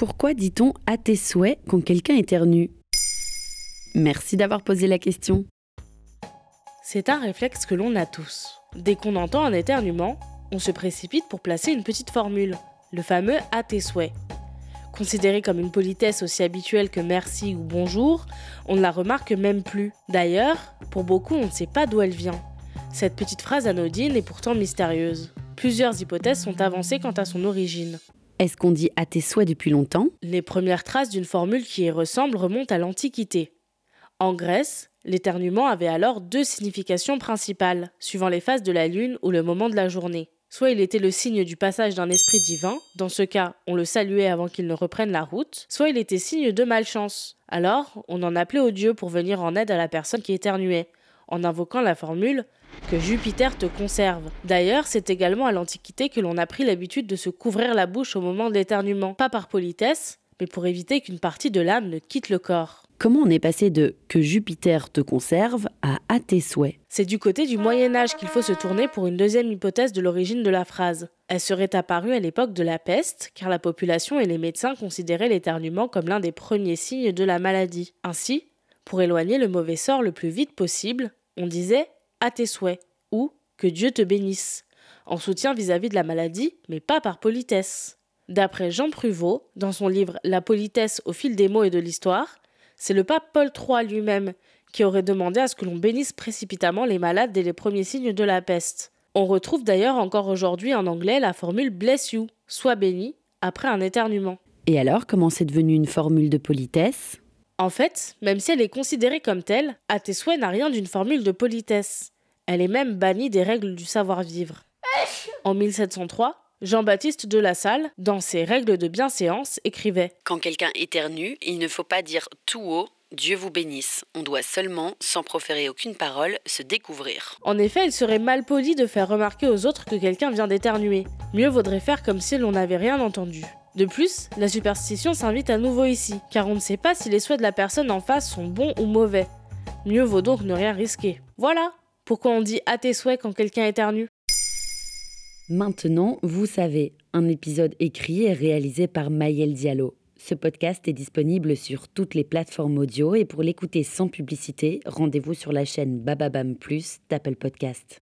Pourquoi dit-on à tes souhaits quand quelqu'un éternue? Merci d'avoir posé la question. C'est un réflexe que l'on a tous. Dès qu'on entend un éternuement, on se précipite pour placer une petite formule, le fameux à tes souhaits. Considéré comme une politesse aussi habituelle que merci ou bonjour, on ne la remarque même plus. D'ailleurs, pour beaucoup, on ne sait pas d'où elle vient. Cette petite phrase anodine est pourtant mystérieuse. Plusieurs hypothèses sont avancées quant à son origine. Est-ce qu'on dit à tes souhaits depuis longtemps? Les premières traces d'une formule qui y ressemble remontent à l'Antiquité. En Grèce, l'éternuement avait alors deux significations principales, suivant les phases de la lune ou le moment de la journée. Soit il était le signe du passage d'un esprit divin, dans ce cas on le saluait avant qu'il ne reprenne la route, soit il était signe de malchance. Alors on en appelait au dieu pour venir en aide à la personne qui éternuait, en invoquant la formule que Jupiter te conserve. D'ailleurs, c'est également à l'Antiquité que l'on a pris l'habitude de se couvrir la bouche au moment de l'éternuement, pas par politesse, mais pour éviter qu'une partie de l'âme ne quitte le corps. Comment on est passé de que Jupiter te conserve à à tes souhaits C'est du côté du Moyen Âge qu'il faut se tourner pour une deuxième hypothèse de l'origine de la phrase. Elle serait apparue à l'époque de la peste, car la population et les médecins considéraient l'éternuement comme l'un des premiers signes de la maladie. Ainsi, pour éloigner le mauvais sort le plus vite possible, on disait à tes souhaits ou que Dieu te bénisse, en soutien vis-à-vis -vis de la maladie, mais pas par politesse. D'après Jean Pruvot, dans son livre La politesse au fil des mots et de l'histoire, c'est le pape Paul III lui-même qui aurait demandé à ce que l'on bénisse précipitamment les malades dès les premiers signes de la peste. On retrouve d'ailleurs encore aujourd'hui en anglais la formule bless you, soit béni, après un éternuement. Et alors, comment c'est devenu une formule de politesse? En fait, même si elle est considérée comme telle, à tes souhaits n'a rien d'une formule de politesse. Elle est même bannie des règles du savoir-vivre. En 1703, Jean-Baptiste de La Salle, dans ses règles de bienséance, écrivait Quand quelqu'un éternue, il ne faut pas dire tout haut Dieu vous bénisse. On doit seulement, sans proférer aucune parole, se découvrir. En effet, il serait mal poli de faire remarquer aux autres que quelqu'un vient d'éternuer. Mieux vaudrait faire comme si l'on n'avait rien entendu. De plus, la superstition s'invite à nouveau ici, car on ne sait pas si les souhaits de la personne en face sont bons ou mauvais. Mieux vaut donc ne rien risquer. Voilà pourquoi on dit à tes souhaits quand quelqu'un éternue. Maintenant, vous savez, un épisode écrit et réalisé par Maël Diallo. Ce podcast est disponible sur toutes les plateformes audio et pour l'écouter sans publicité, rendez-vous sur la chaîne Bababam Plus d'Apple Podcast.